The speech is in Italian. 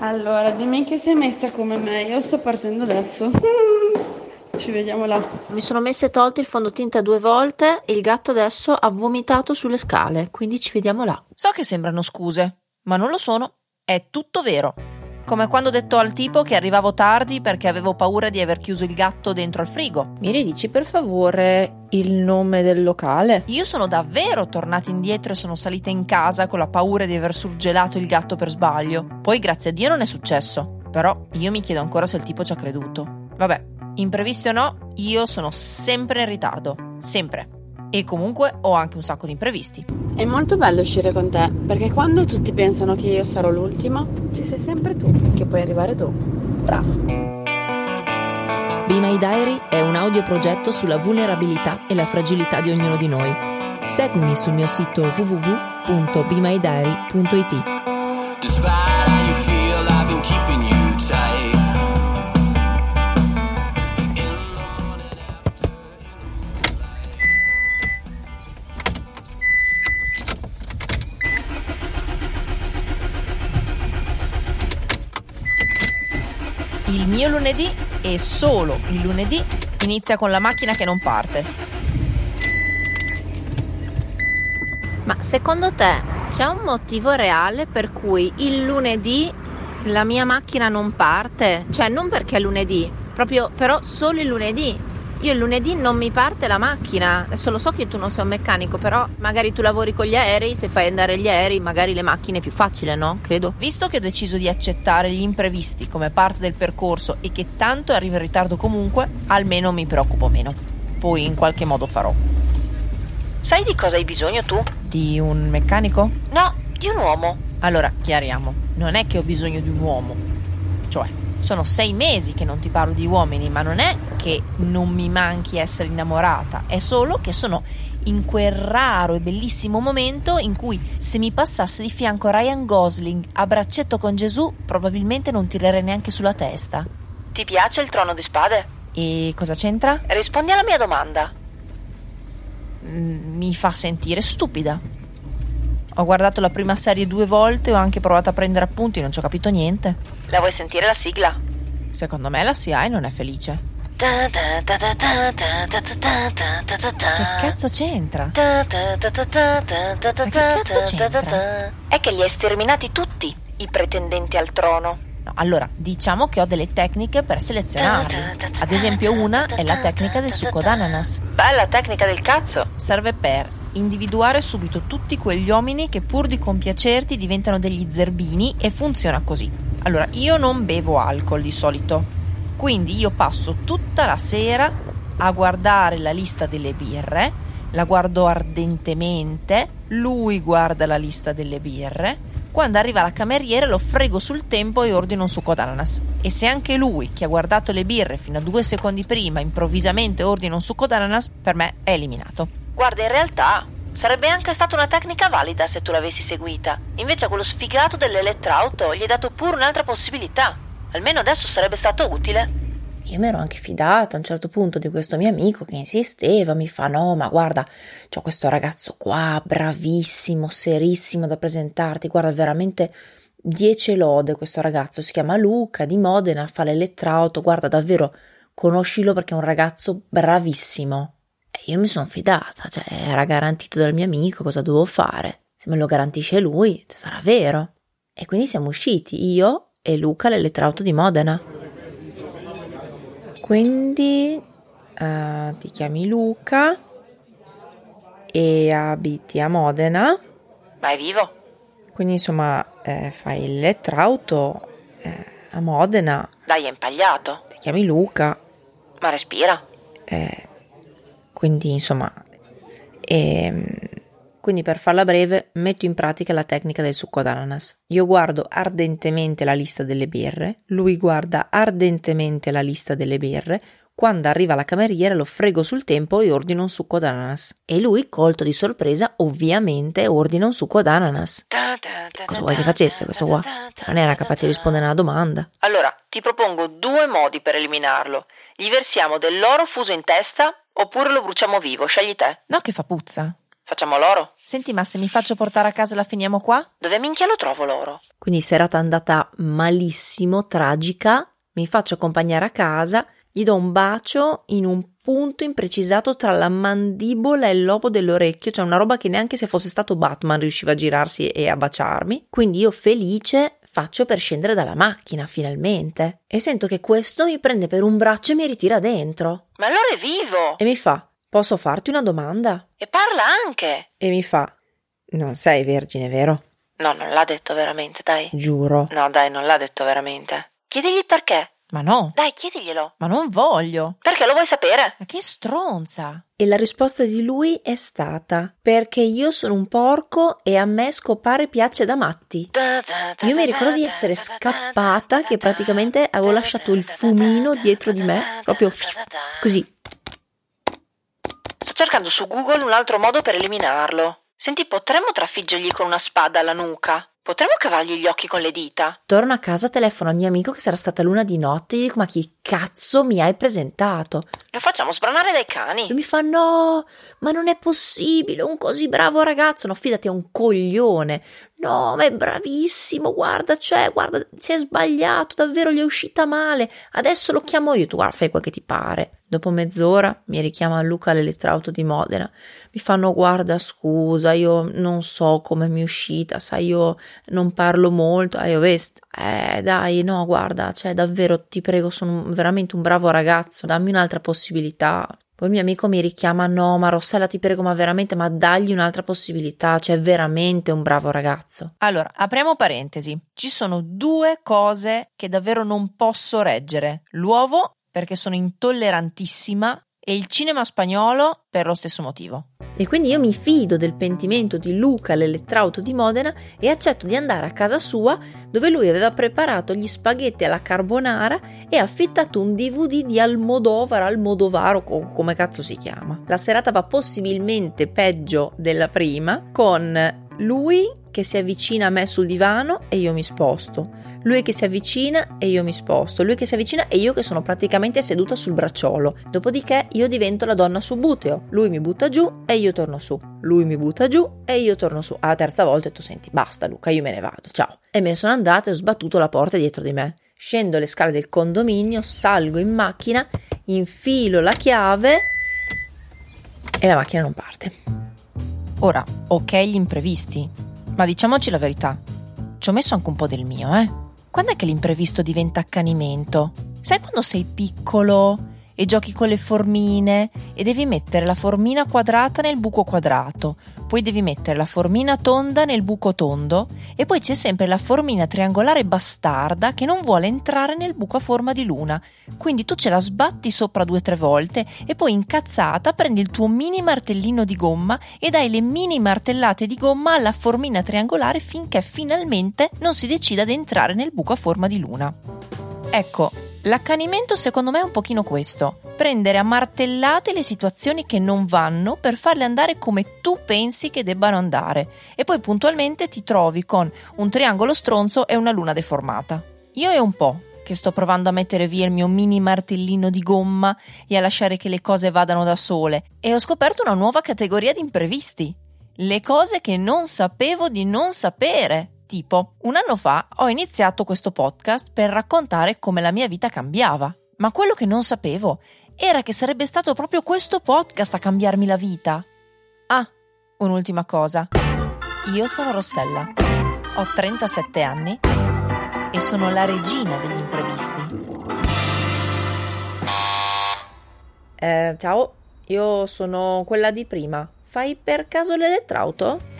Allora, dimmi che sei messa come me, io sto partendo adesso. Ci vediamo là. Mi sono messa e tolto il fondotinta due volte e il gatto adesso ha vomitato sulle scale, quindi ci vediamo là. So che sembrano scuse, ma non lo sono. È tutto vero. Come quando ho detto al tipo che arrivavo tardi perché avevo paura di aver chiuso il gatto dentro al frigo. Mi ridici per favore il nome del locale? Io sono davvero tornata indietro e sono salita in casa con la paura di aver surgelato il gatto per sbaglio. Poi grazie a Dio non è successo. Però io mi chiedo ancora se il tipo ci ha creduto. Vabbè, imprevisti o no, io sono sempre in ritardo. Sempre. E comunque ho anche un sacco di imprevisti. È molto bello uscire con te, perché quando tutti pensano che io sarò l'ultima, ci sei sempre tu, che puoi arrivare dopo. Bravo. Be My Diary è un audioprogetto sulla vulnerabilità e la fragilità di ognuno di noi. Seguimi sul mio sito www.bemydiary.it. Il mio lunedì e solo il lunedì inizia con la macchina che non parte. Ma secondo te c'è un motivo reale per cui il lunedì la mia macchina non parte? Cioè non perché è lunedì, proprio però solo il lunedì. Io il lunedì non mi parte la macchina. Adesso lo so che tu non sei un meccanico, però magari tu lavori con gli aerei, se fai andare gli aerei, magari le macchine è più facile, no? Credo. Visto che ho deciso di accettare gli imprevisti come parte del percorso e che tanto arrivo in ritardo comunque, almeno mi preoccupo meno. Poi in qualche modo farò. Sai di cosa hai bisogno tu? Di un meccanico? No, di un uomo. Allora, chiariamo, non è che ho bisogno di un uomo. Cioè, sono sei mesi che non ti parlo di uomini, ma non è che non mi manchi essere innamorata, è solo che sono in quel raro e bellissimo momento in cui se mi passasse di fianco Ryan Gosling a braccetto con Gesù, probabilmente non tirerei neanche sulla testa. Ti piace il trono di spade? E cosa c'entra? Rispondi alla mia domanda. Mm, Mi fa sentire stupida. Ho guardato la prima serie due volte, ho anche provato a prendere appunti, non ci ho capito niente. La vuoi sentire la sigla? Secondo me la CI non è felice. Che cazzo c'entra? Che cazzo c'entra? È che li hai sterminati tutti, i pretendenti al trono. No, allora, diciamo che ho delle tecniche per selezionarli. Ad esempio, una è la tecnica del succo d'ananas. Bella tecnica del cazzo. Serve per individuare subito tutti quegli uomini che pur di compiacerti diventano degli zerbini e funziona così. Allora, io non bevo alcol di solito, quindi io passo tutta la sera a guardare la lista delle birre, la guardo ardentemente, lui guarda la lista delle birre, quando arriva la cameriera lo frego sul tempo e ordino un succo d'ananas. E se anche lui, che ha guardato le birre fino a due secondi prima, improvvisamente ordina un succo d'ananas, per me è eliminato. Guarda, in realtà sarebbe anche stata una tecnica valida se tu l'avessi seguita. Invece quello sfigato dell'elettrauto gli hai dato pure un'altra possibilità. Almeno adesso sarebbe stato utile. Io mi ero anche fidata a un certo punto di questo mio amico che insisteva, mi fa no, ma guarda, c'ho questo ragazzo qua, bravissimo, serissimo da presentarti, guarda, veramente 10 lode questo ragazzo, si chiama Luca, di Modena, fa l'elettrauto, guarda, davvero, conoscilo perché è un ragazzo bravissimo. Io mi sono fidata, cioè era garantito dal mio amico, cosa dovevo fare? Se me lo garantisce lui, sarà vero. E quindi siamo usciti, io e Luca, l'elettrauto di Modena. Quindi eh, ti chiami Luca e abiti a Modena. Ma è vivo? Quindi insomma eh, fai l'elettrauto eh, a Modena, Dai, è impagliato. ti chiami Luca. Ma respira. eh, quindi insomma, ehm, quindi per farla breve metto in pratica la tecnica del succo d'ananas. Io guardo ardentemente la lista delle birre, lui guarda ardentemente la lista delle birre, quando arriva la cameriera lo frego sul tempo e ordino un succo d'ananas. E lui, colto di sorpresa, ovviamente ordina un succo d'ananas. Cosa vuoi che facesse questo qua? Non era capace di rispondere alla domanda. Allora, ti propongo due modi per eliminarlo. Gli versiamo dell'oro fuso in testa oppure lo bruciamo vivo. Scegli te. No, che fa puzza. Facciamo l'oro? Senti, ma se mi faccio portare a casa la finiamo qua? Dove minchia lo trovo l'oro? Quindi serata andata malissimo, tragica, mi faccio accompagnare a casa, gli do un bacio in un punto imprecisato tra la mandibola e il lobo dell'orecchio, cioè una roba che neanche se fosse stato Batman riusciva a girarsi e a baciarmi. Quindi io felice faccio per scendere dalla macchina finalmente e sento che questo mi prende per un braccio e mi ritira dentro. Ma allora è vivo! E mi fa: Posso farti una domanda? E parla anche! E mi fa: Non sei vergine, vero? No, non l'ha detto veramente, dai. Giuro. No, dai, non l'ha detto veramente. Chiedigli perché. Ma no, Dai, chiediglielo. ma non voglio. Perché lo vuoi sapere? Ma che stronza. E la risposta di lui è stata: Perché io sono un porco e a me scopare piace da matti. Io mi ricordo di essere scappata, che praticamente avevo lasciato il fumino dietro di me, proprio così. Sto cercando su Google un altro modo per eliminarlo. Senti, potremmo trafiggergli con una spada alla nuca? Potremmo cavargli gli occhi con le dita? Torno a casa, telefono al mio amico che sarà stata luna di notte e gli dico: Ma chi cazzo mi hai presentato? Lo facciamo sbranare dai cani. Lui mi fa: No, ma non è possibile, un così bravo ragazzo. No, fidati, è un coglione. No, ma è bravissimo. Guarda, cioè, guarda, si è sbagliato, davvero gli è uscita male. Adesso lo chiamo io. Tu, guarda, fai quel che ti pare. Dopo mezz'ora mi richiama Luca all'elettrauto di Modena. Mi fanno: Guarda, scusa, io non so come mi è uscita, sai, io non parlo molto. Ah, io vest. Eh, dai, no, guarda, cioè, davvero, ti prego, sono veramente un bravo ragazzo. Dammi un'altra possibilità. Poi il mio amico mi richiama: No, ma Rossella, ti prego, ma veramente, ma dagli un'altra possibilità. Cioè, è veramente un bravo ragazzo. Allora, apriamo parentesi. Ci sono due cose che davvero non posso reggere. L'uovo, perché sono intollerantissima, e il cinema spagnolo per lo stesso motivo. E quindi io mi fido del pentimento di Luca all'elettrauto di Modena e accetto di andare a casa sua dove lui aveva preparato gli spaghetti alla carbonara e affittato un DVD di Almodovar, Almodovaro, o come cazzo si chiama. La serata va possibilmente peggio della prima, con lui che si avvicina a me sul divano e io mi sposto. Lui che si avvicina e io mi sposto. Lui che si avvicina e io che sono praticamente seduta sul bracciolo. Dopodiché io divento la donna su buteo. Lui mi butta giù e io torno su. Lui mi butta giù e io torno su. Alla terza volta tu senti, basta Luca, io me ne vado, ciao. E me ne sono andata e ho sbattuto la porta dietro di me. Scendo le scale del condominio, salgo in macchina, infilo la chiave e la macchina non parte. Ora, ok gli imprevisti, ma diciamoci la verità. Ci ho messo anche un po' del mio, eh. Quando è che l'imprevisto diventa accanimento? Sai quando sei piccolo e giochi con le formine e devi mettere la formina quadrata nel buco quadrato, poi devi mettere la formina tonda nel buco tondo e poi c'è sempre la formina triangolare bastarda che non vuole entrare nel buco a forma di luna. Quindi tu ce la sbatti sopra due o tre volte e poi incazzata prendi il tuo mini martellino di gomma e dai le mini martellate di gomma alla formina triangolare finché finalmente non si decida ad entrare nel buco a forma di luna. Ecco, l'accanimento secondo me è un pochino questo. Prendere a martellate le situazioni che non vanno per farle andare come tu pensi che debbano andare e poi puntualmente ti trovi con un triangolo stronzo e una luna deformata. Io è un po' che sto provando a mettere via il mio mini martellino di gomma e a lasciare che le cose vadano da sole e ho scoperto una nuova categoria di imprevisti. Le cose che non sapevo di non sapere. Tipo, un anno fa ho iniziato questo podcast per raccontare come la mia vita cambiava, ma quello che non sapevo era che sarebbe stato proprio questo podcast a cambiarmi la vita. Ah, un'ultima cosa. Io sono Rossella, ho 37 anni e sono la regina degli imprevisti. Eh, ciao, io sono quella di prima. Fai per caso l'elettrauto?